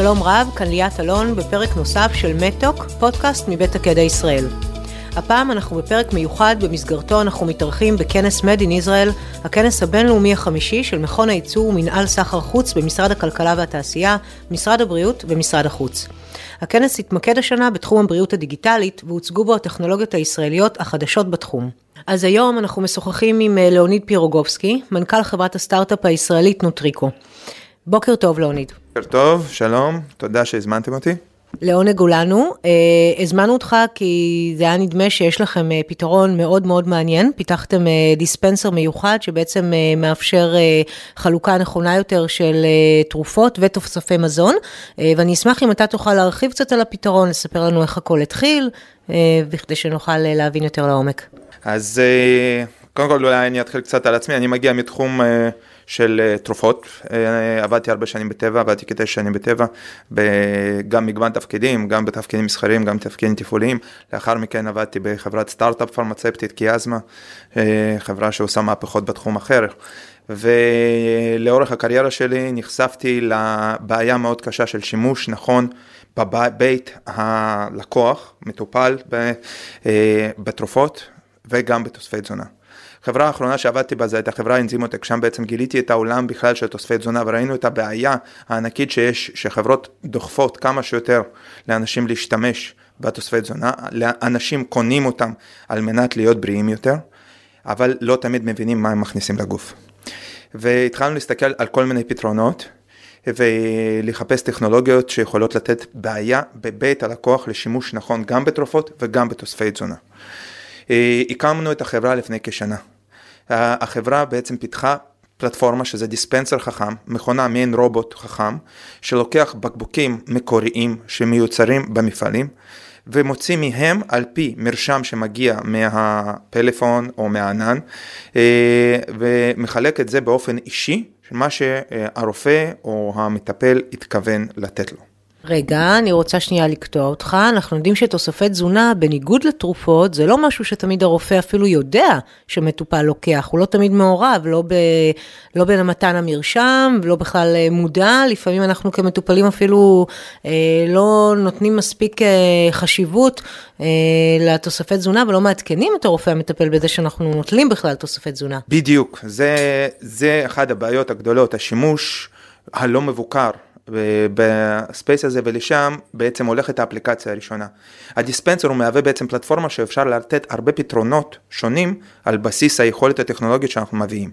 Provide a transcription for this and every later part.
שלום רב, כאן ליאת אלון בפרק נוסף של מטוק, פודקאסט מבית הקדע ישראל. הפעם אנחנו בפרק מיוחד, במסגרתו אנחנו מתארחים בכנס Made in Israel, הכנס הבינלאומי החמישי של מכון הייצור ומנהל סחר חוץ במשרד הכלכלה והתעשייה, משרד הבריאות ומשרד החוץ. הכנס התמקד השנה בתחום הבריאות הדיגיטלית, והוצגו בו הטכנולוגיות הישראליות החדשות בתחום. אז היום אנחנו משוחחים עם אה, לאוניד פירוגובסקי, מנכ"ל חברת הסטארט-אפ הישראלית נוטריקו. בוקר טוב, לאוניד. בוקר טוב, שלום, תודה שהזמנתם אותי. לעונג הוא לנו. אה, הזמנו אותך כי זה היה נדמה שיש לכם אה, פתרון מאוד מאוד מעניין. פיתחתם אה, דיספנסר מיוחד שבעצם אה, מאפשר אה, חלוקה נכונה יותר של אה, תרופות ותוספי מזון. אה, ואני אשמח אם אתה תוכל להרחיב קצת על הפתרון, לספר לנו איך הכל התחיל, אה, בכדי שנוכל אה, להבין יותר לעומק. אז אה, קודם כל אולי אני אתחיל קצת על עצמי, אני מגיע מתחום אה, של אה, תרופות, אה, עבדתי הרבה שנים בטבע, עבדתי כתשע שנים בטבע, גם מגוון תפקידים, גם בתפקידים מסחריים, גם בתפקידים תפעוליים, לאחר מכן עבדתי בחברת סטארט-אפ פרמצפטית קיאזמה, חברה שעושה מהפכות בתחום אחר. ולאורך הקריירה שלי נחשפתי לבעיה מאוד קשה של שימוש נכון בבית הלקוח, מטופל בתרופות וגם בתוספי תזונה. חברה האחרונה שעבדתי בה זה הייתה חברה אנזימוטק, שם בעצם גיליתי את העולם בכלל של תוספי תזונה וראינו את הבעיה הענקית שיש, שחברות דוחפות כמה שיותר לאנשים להשתמש בתוספי תזונה, אנשים קונים אותם על מנת להיות בריאים יותר, אבל לא תמיד מבינים מה הם מכניסים לגוף. והתחלנו להסתכל על כל מיני פתרונות. ולחפש טכנולוגיות שיכולות לתת בעיה בבית הלקוח לשימוש נכון גם בתרופות וגם בתוספי תזונה. אה, הקמנו את החברה לפני כשנה. החברה בעצם פיתחה פלטפורמה שזה דיספנסר חכם, מכונה מעין רובוט חכם, שלוקח בקבוקים מקוריים שמיוצרים במפעלים, ומוציא מהם על פי מרשם שמגיע מהפלאפון או מהענן, אה, ומחלק את זה באופן אישי, מה שהרופא או המטפל התכוון לתת לו. רגע, אני רוצה שנייה לקטוע אותך. אנחנו יודעים שתוספי תזונה, בניגוד לתרופות, זה לא משהו שתמיד הרופא אפילו יודע שמטופל לוקח. הוא לא תמיד מעורב, לא, ב, לא במתן המרשם, ולא בכלל אה, מודע. לפעמים אנחנו כמטופלים אפילו אה, לא נותנים מספיק אה, חשיבות אה, לתוספי תזונה, ולא מעדכנים את הרופא המטפל בזה שאנחנו נוטלים בכלל תוספי תזונה. בדיוק, זה, זה אחת הבעיות הגדולות, השימוש הלא מבוקר. ב space הזה ולשם בעצם הולכת האפליקציה הראשונה. הדיספנסר הוא מהווה בעצם פלטפורמה שאפשר לתת הרבה פתרונות שונים על בסיס היכולת הטכנולוגית שאנחנו מביאים.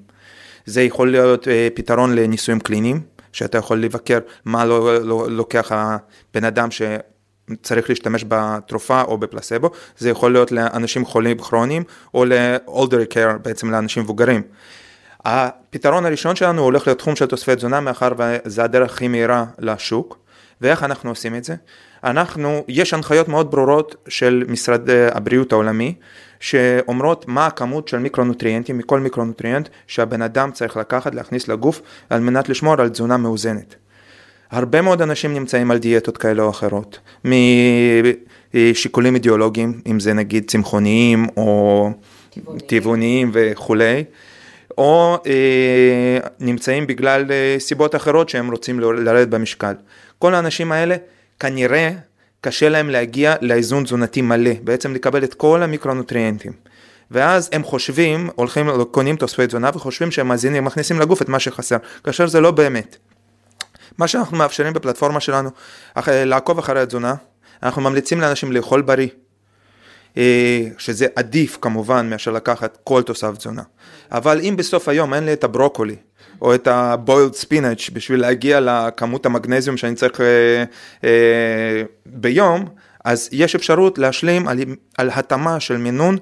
זה יכול להיות אה, פתרון לניסויים קליניים, שאתה יכול לבקר מה לא, לא לוקח הבן אדם שצריך להשתמש בתרופה או בפלסבו, זה יכול להיות לאנשים חולים כרוניים או ל-older care בעצם לאנשים מבוגרים. הפתרון הראשון שלנו הולך לתחום של תוספי תזונה מאחר וזה הדרך הכי מהירה לשוק. ואיך אנחנו עושים את זה? אנחנו, יש הנחיות מאוד ברורות של משרד אה, הבריאות העולמי, שאומרות מה הכמות של מיקרונוטריאנטים, מכל מיקרונוטריאנט שהבן אדם צריך לקחת, להכניס לגוף, על מנת לשמור על תזונה מאוזנת. הרבה מאוד אנשים נמצאים על דיאטות כאלה או אחרות, משיקולים אידיאולוגיים, אם זה נגיד צמחוניים או טבעוניים וכולי. או אה, נמצאים בגלל אה, סיבות אחרות שהם רוצים לרדת במשקל. כל האנשים האלה כנראה קשה להם להגיע לאיזון תזונתי מלא, בעצם לקבל את כל המיקרונוטריאנטים. ואז הם חושבים, הולכים, קונים תוספי תזונה וחושבים שהם מזינים, מכניסים לגוף את מה שחסר, כאשר זה לא באמת. מה שאנחנו מאפשרים בפלטפורמה שלנו, לעקוב אחרי התזונה, אנחנו ממליצים לאנשים לאכול בריא, שזה עדיף כמובן מאשר לקחת כל תוסף תזונה. אבל אם בסוף היום אין לי את הברוקולי, או את הבוילד ספינאץ' בשביל להגיע לכמות המגנזיום שאני צריך אה, אה, ביום, אז יש אפשרות להשלים על, על התאמה של מינון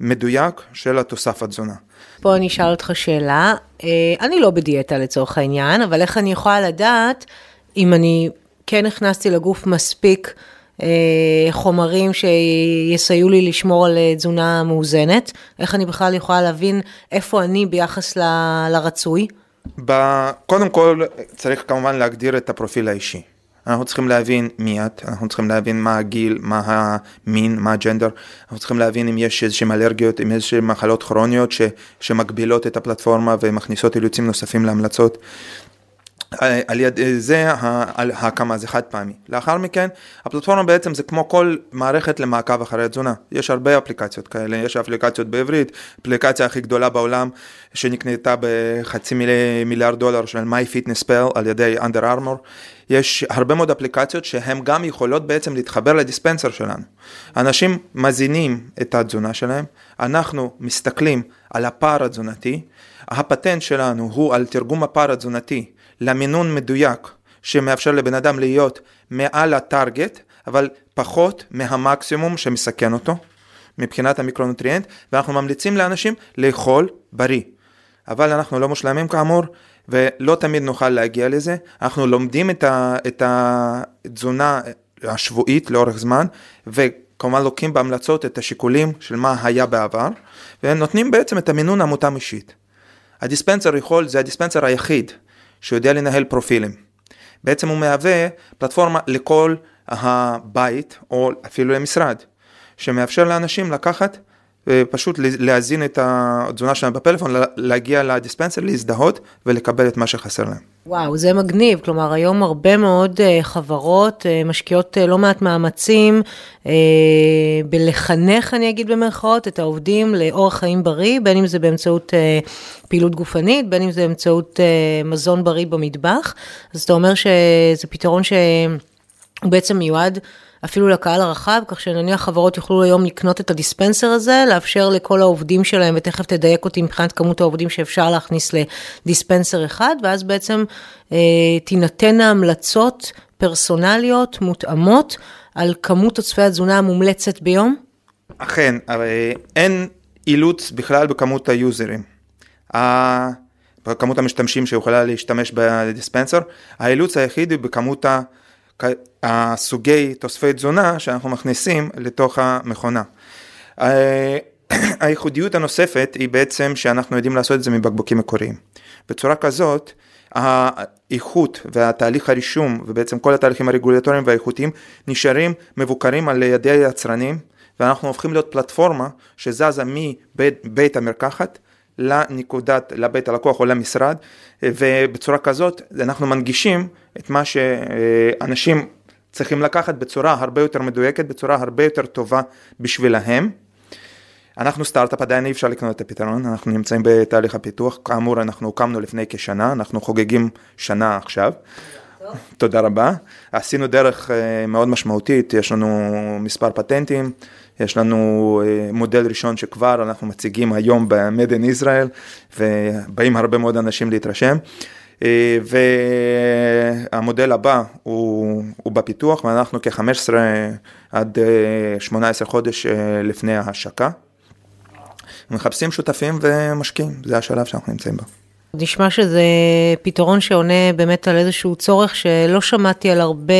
מדויק של התוסף התזונה. פה אני אשאל אותך שאלה, אה, אני לא בדיאטה לצורך העניין, אבל איך אני יכולה לדעת אם אני כן הכנסתי לגוף מספיק אה, חומרים שיסייעו לי לשמור על אה, תזונה מאוזנת? איך אני בכלל יכולה להבין איפה אני ביחס ל, לרצוי? קודם כל צריך כמובן להגדיר את הפרופיל האישי. אנחנו צריכים להבין מי את, אנחנו צריכים להבין מה הגיל, מה המין, מה הג'נדר, אנחנו צריכים להבין אם יש איזשהם אלרגיות, אם יש מחלות כרוניות ש, שמגבילות את הפלטפורמה ומכניסות אילוצים נוספים להמלצות. על יד זה ההקמה, זה חד פעמי. לאחר מכן, הפלטפורמה בעצם זה כמו כל מערכת למעקב אחרי התזונה. יש הרבה אפליקציות כאלה, יש אפליקציות בעברית, אפליקציה הכי גדולה בעולם שנקנתה בחצי מיליארד דולר של MyFitnessPal על ידי Under Armour. יש הרבה מאוד אפליקציות שהן גם יכולות בעצם להתחבר לדיספנסר שלנו. אנשים מזינים את התזונה שלהם, אנחנו מסתכלים על הפער התזונתי, הפטנט שלנו הוא על תרגום הפער התזונתי למינון מדויק שמאפשר לבן אדם להיות מעל הטארגט, אבל פחות מהמקסימום שמסכן אותו מבחינת המיקרונוטריאנט, ואנחנו ממליצים לאנשים לאכול בריא. אבל אנחנו לא מושלמים כאמור, ולא תמיד נוכל להגיע לזה. אנחנו לומדים את, ה, את התזונה השבועית לאורך זמן, וכמובן לוקחים בהמלצות את השיקולים של מה היה בעבר, ונותנים בעצם את המינון המותאם אישית. הדיספנסר יכול, זה הדיספנסר היחיד שיודע לנהל פרופילים. בעצם הוא מהווה פלטפורמה לכל הבית או אפילו למשרד, שמאפשר לאנשים לקחת ופשוט להזין את התזונה שלהם בפלאפון, להגיע לדיספנסר, להזדהות ולקבל את מה שחסר להם. וואו, זה מגניב. כלומר, היום הרבה מאוד uh, חברות uh, משקיעות לא מעט מאמצים בלחנך, אני אגיד במרכאות, את העובדים לאורח חיים בריא, בין אם זה באמצעות פעילות גופנית, בין אם זה באמצעות מזון בריא במטבח. אז אתה אומר שזה פתרון שהוא בעצם מיועד אפילו לקהל הרחב, כך שנניח חברות יוכלו היום לקנות את הדיספנסר הזה, לאפשר לכל העובדים שלהם, ותכף תדייק אותי מבחינת כמות העובדים שאפשר להכניס לדיספנסר אחד, ואז בעצם אה, תינתנה המלצות פרסונליות, מותאמות, על כמות עודפי התזונה המומלצת ביום? אכן, הרי אין אילוץ בכלל בכמות היוזרים. בכמות המשתמשים שיכולה להשתמש בדיספנסר, האילוץ היחיד הוא בכמות ה... הסוגי תוספי תזונה שאנחנו מכניסים לתוך המכונה. הייחודיות הנוספת היא בעצם שאנחנו יודעים לעשות את זה מבקבוקים מקוריים. בצורה כזאת, האיכות והתהליך הרישום ובעצם כל התהליכים הרגולטוריים והאיכותיים נשארים מבוקרים על ידי היצרנים ואנחנו הופכים להיות פלטפורמה שזזה מבית המרקחת לנקודת, לבית הלקוח או למשרד, ובצורה כזאת אנחנו מנגישים את מה שאנשים צריכים לקחת בצורה הרבה יותר מדויקת, בצורה הרבה יותר טובה בשבילהם. אנחנו סטארט-אפ, עדיין אי אפשר לקנות את הפתרון, אנחנו נמצאים בתהליך הפיתוח, כאמור אנחנו הוקמנו לפני כשנה, אנחנו חוגגים שנה עכשיו. תודה רבה. עשינו דרך אה, מאוד משמעותית, יש לנו מספר פטנטים, יש לנו אה, מודל ראשון שכבר אנחנו מציגים היום ב-Made in Israel, ובאים הרבה מאוד אנשים להתרשם. אה, והמודל הבא הוא, הוא בפיתוח, ואנחנו כ-15 עד 18 חודש לפני ההשקה. מחפשים שותפים ומשקיעים, זה השלב שאנחנו נמצאים בו. נשמע שזה פתרון שעונה באמת על איזשהו צורך שלא שמעתי על הרבה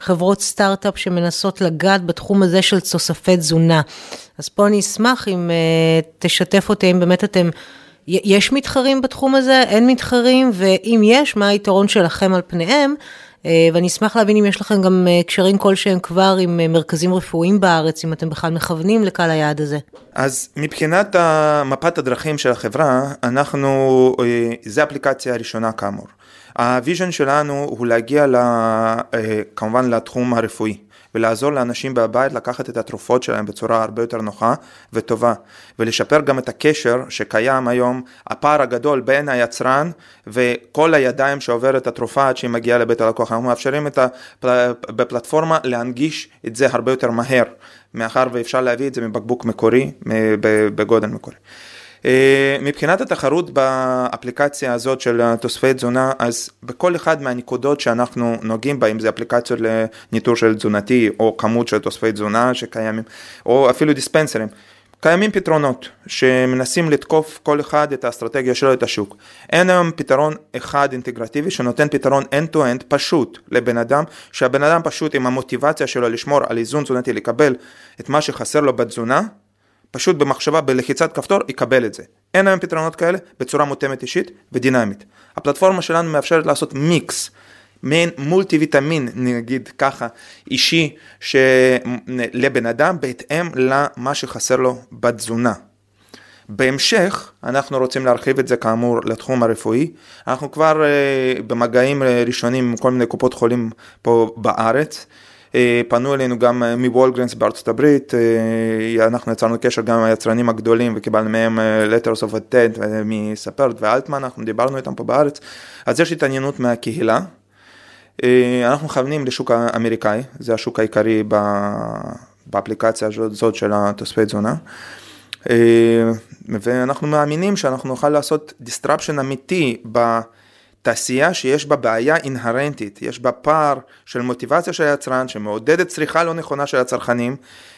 חברות סטארט-אפ שמנסות לגעת בתחום הזה של תוספי תזונה. אז פה אני אשמח אם uh, תשתף אותי אם באמת אתם, יש מתחרים בתחום הזה, אין מתחרים, ואם יש, מה היתרון שלכם על פניהם? אה, ואני אשמח להבין אם יש לכם גם אה, קשרים כלשהם כבר עם אה, מרכזים רפואיים בארץ, אם אתם בכלל מכוונים לקהל היעד הזה. אז מבחינת מפת הדרכים של החברה, אנחנו, זו האפליקציה הראשונה כאמור. ה vision שלנו הוא להגיע כמובן לתחום הרפואי. ולעזור לאנשים בבית לקחת את התרופות שלהם בצורה הרבה יותר נוחה וטובה, ולשפר גם את הקשר שקיים היום, הפער הגדול בין היצרן וכל הידיים שעובר את התרופה עד שהיא מגיעה לבית הלקוח. אנחנו מאפשרים את הפל... בפלטפורמה להנגיש את זה הרבה יותר מהר, מאחר ואפשר להביא את זה מבקבוק מקורי, בגודל מקורי. אה, מבחינת התחרות באפליקציה הזאת של תוספי תזונה, אז בכל אחד מהנקודות שאנחנו נוגעים בה, אם זה אפליקציות לניטור של תזונתי, או כמות של תוספי תזונה שקיימים, או אפילו דיספנסרים, קיימים פתרונות שמנסים לתקוף כל אחד את האסטרטגיה שלו, את השוק. אין היום פתרון אחד אינטגרטיבי שנותן פתרון end-to-end פשוט לבן אדם, שהבן אדם פשוט עם המוטיבציה שלו לשמור על איזון תזונתי, לקבל את מה שחסר לו בתזונה, פשוט במחשבה, בלחיצת כפתור, יקבל את זה. אין היום פתרונות כאלה בצורה מותאמת אישית ודינמית. הפלטפורמה שלנו מאפשרת לעשות מיקס, מעין מולטי ויטמין, נגיד ככה, אישי, לבן אדם בהתאם למה שחסר לו בתזונה. בהמשך, אנחנו רוצים להרחיב את זה כאמור לתחום הרפואי. אנחנו כבר uh, במגעים ראשונים עם כל מיני קופות חולים פה בארץ. Uh, פנו אלינו גם uh, מוולגרנס בארצות הברית, uh, אנחנו יצרנו קשר גם עם היצרנים הגדולים וקיבלנו מהם letters of intent מספרט ואלטמן, אנחנו דיברנו איתם פה בארץ, אז יש התעניינות מהקהילה. אנחנו מכוונים לשוק האמריקאי, זה השוק העיקרי באפליקציה הזאת של התוספי תזונה. אה, ואנחנו מאמינים שאנחנו נוכל לעשות disruption אמיתי בתעשייה שיש בה בעיה אינהרנטית, יש בה פער של מוטיבציה של היצרן שמעודדת צריכה לא נכונה של הצרכנים,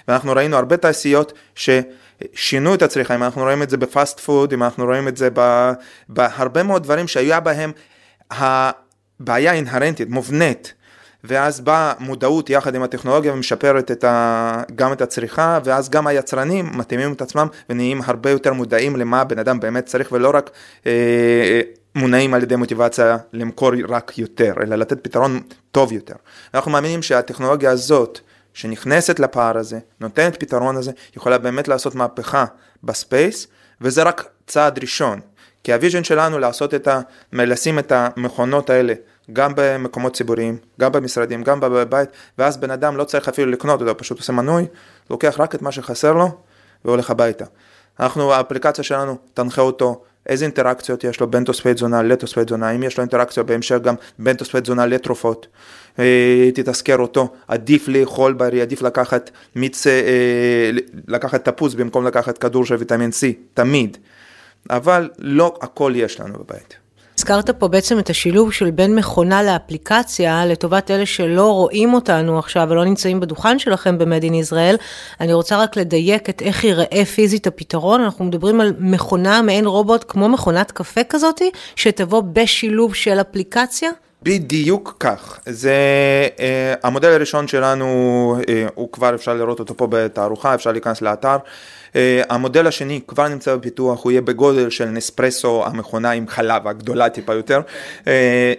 ואנחנו ראינו הרבה תעשיות ששינו את הצריכה, אם אנחנו רואים את זה בפאסט פוד, אם אנחנו רואים את זה בהרבה מאוד דברים שהיו בהם הבעיה אינהרנטית, מובנית. ואז באה מודעות יחד עם הטכנולוגיה ומשפרת את ה... גם את הצריכה, ואז גם היצרנים מתאימים את עצמם ונהיים הרבה יותר מודעים למה בן אדם באמת צריך, ולא רק אה, מונעים על ידי מוטיבציה למכור רק יותר, אלא לתת פתרון טוב יותר. אנחנו מאמינים שהטכנולוגיה הזאת, שנכנסת לפער הזה, נותנת פתרון הזה, יכולה באמת לעשות מהפכה ב space, וזה רק צעד ראשון. כי ה vision שלנו לעשות את ה... לשים את המכונות האלה גם במקומות ציבוריים, גם במשרדים, גם בבית, ואז בן אדם לא צריך אפילו לקנות אותו, פשוט עושה מנוי, לוקח רק את מה שחסר לו והולך הביתה. אנחנו, האפליקציה שלנו תנחה אותו איזה אינטראקציות יש לו בין תוספי תזונה לתוספי תזונה, אם יש לו אינטראקציה בהמשך גם בין תוספי תזונה לתרופות, אה, תתזכר אותו, עדיף לאכול בריא, עדיף לקחת מיץ, אה, לקחת תפוז במקום לקחת כדור של ויטמין C, תמיד, אבל לא הכל יש לנו בבית. הזכרת פה בעצם את השילוב של בין מכונה לאפליקציה, לטובת אלה שלא רואים אותנו עכשיו ולא נמצאים בדוכן שלכם במדין ישראל. אני רוצה רק לדייק את איך ייראה פיזית הפתרון. אנחנו מדברים על מכונה, מעין רובוט, כמו מכונת קפה כזאתי, שתבוא בשילוב של אפליקציה? בדיוק כך, זה uh, המודל הראשון שלנו, uh, הוא כבר אפשר לראות אותו פה בתערוכה, אפשר להיכנס לאתר. Uh, המודל השני כבר נמצא בפיתוח, הוא יהיה בגודל של נספרסו, המכונה עם חלב הגדולה טיפה יותר, uh,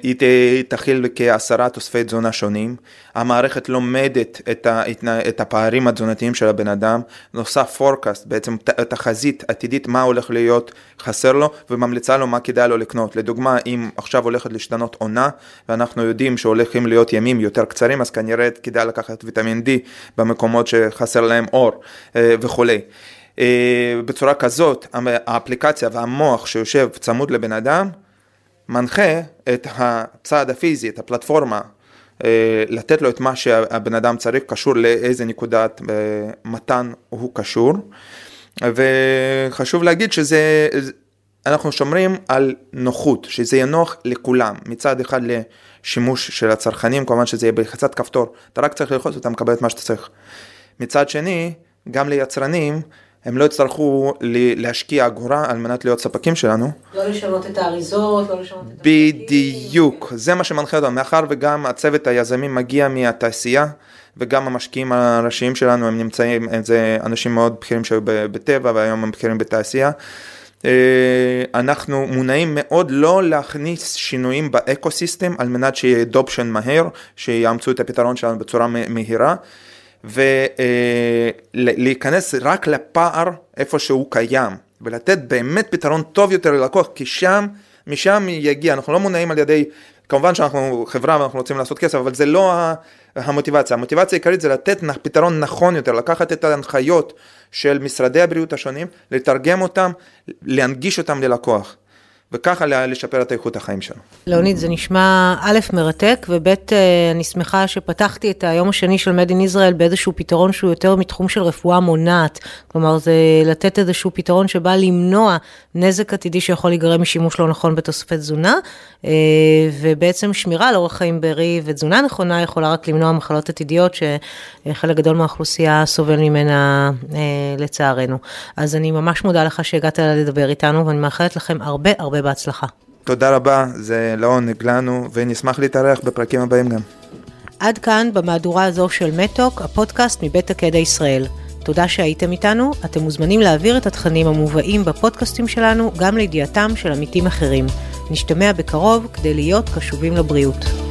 היא תכיל כעשרה תוספי תזונה שונים, המערכת לומדת את, ה, את הפערים התזונתיים של הבן אדם, נוסף פורקאסט, בעצם תחזית עתידית מה הולך להיות חסר לו, וממליצה לו מה כדאי לו לקנות. לדוגמה, אם עכשיו הולכת להשתנות עונה, ואנחנו יודעים שהולכים להיות ימים יותר קצרים, אז כנראה כדאי לקחת ויטמין D במקומות שחסר להם אור אה, וכולי. אה, בצורה כזאת, האפליקציה והמוח שיושב צמוד לבן אדם, מנחה את הצעד הפיזי, את הפלטפורמה, אה, לתת לו את מה שהבן אדם צריך, קשור לאיזה נקודת מתן הוא קשור. וחשוב להגיד שזה, אנחנו שומרים על נוחות, שזה יהיה נוח לכולם, מצד אחד לשימוש של הצרכנים, כמובן שזה יהיה בלחצת כפתור, אתה רק צריך ללחוץ ואתה מקבל את מה שאתה צריך. מצד שני, גם ליצרנים, הם לא יצטרכו להשקיע אגורה על מנת להיות ספקים שלנו. לא לשנות את האריזות, לא לשנות את בדיוק, זה מה שמנחה אותנו, מאחר וגם הצוות היזמים מגיע מהתעשייה, וגם המשקיעים הראשיים שלנו הם נמצאים, זה אנשים מאוד בכירים שהיו בטבע והיום הם בכירים בתעשייה. אה, אנחנו מונעים מאוד לא להכניס שינויים ב ecosystem על מנת שיהיה adoption מהר, שיאמצו את הפתרון שלנו בצורה מהירה. ולהיכנס רק לפער איפה שהוא קיים, ולתת באמת פתרון טוב יותר ללקוח, כי שם, משם יגיע, אנחנו לא מונעים על ידי, כמובן שאנחנו חברה ואנחנו רוצים לעשות כסף, אבל זה לא המוטיבציה, המוטיבציה העיקרית זה לתת פתרון נכון יותר, לקחת את ההנחיות של משרדי הבריאות השונים, לתרגם אותם, להנגיש אותם ללקוח. וככה לשפר את איכות החיים שלנו. ליאוניד, זה נשמע א', מרתק, וב', אה, אני שמחה שפתחתי את היום השני של מד אין ישראל באיזשהו פתרון שהוא יותר מתחום של רפואה מונעת. כלומר, זה לתת איזשהו פתרון שבא למנוע נזק עתידי שיכול להיגרם משימוש לא נכון בתוספי תזונה, אה, ובעצם שמירה על אורח חיים בריא ותזונה נכונה יכולה רק למנוע מחלות עתידיות שחלק גדול מהאוכלוסייה סובל ממנה אה, לצערנו. אז אני ממש מודה לך שהגעת לדבר איתנו, ואני מאחלת לכם הרבה הרבה בהצלחה. תודה רבה, זה לעונג לנו, ונשמח להתארח בפרקים הבאים גם. עד כאן במהדורה הזו של מתוק, הפודקאסט מבית הקדע ישראל. תודה שהייתם איתנו, אתם מוזמנים להעביר את התכנים המובאים בפודקאסטים שלנו גם לידיעתם של עמיתים אחרים. נשתמע בקרוב כדי להיות קשובים לבריאות.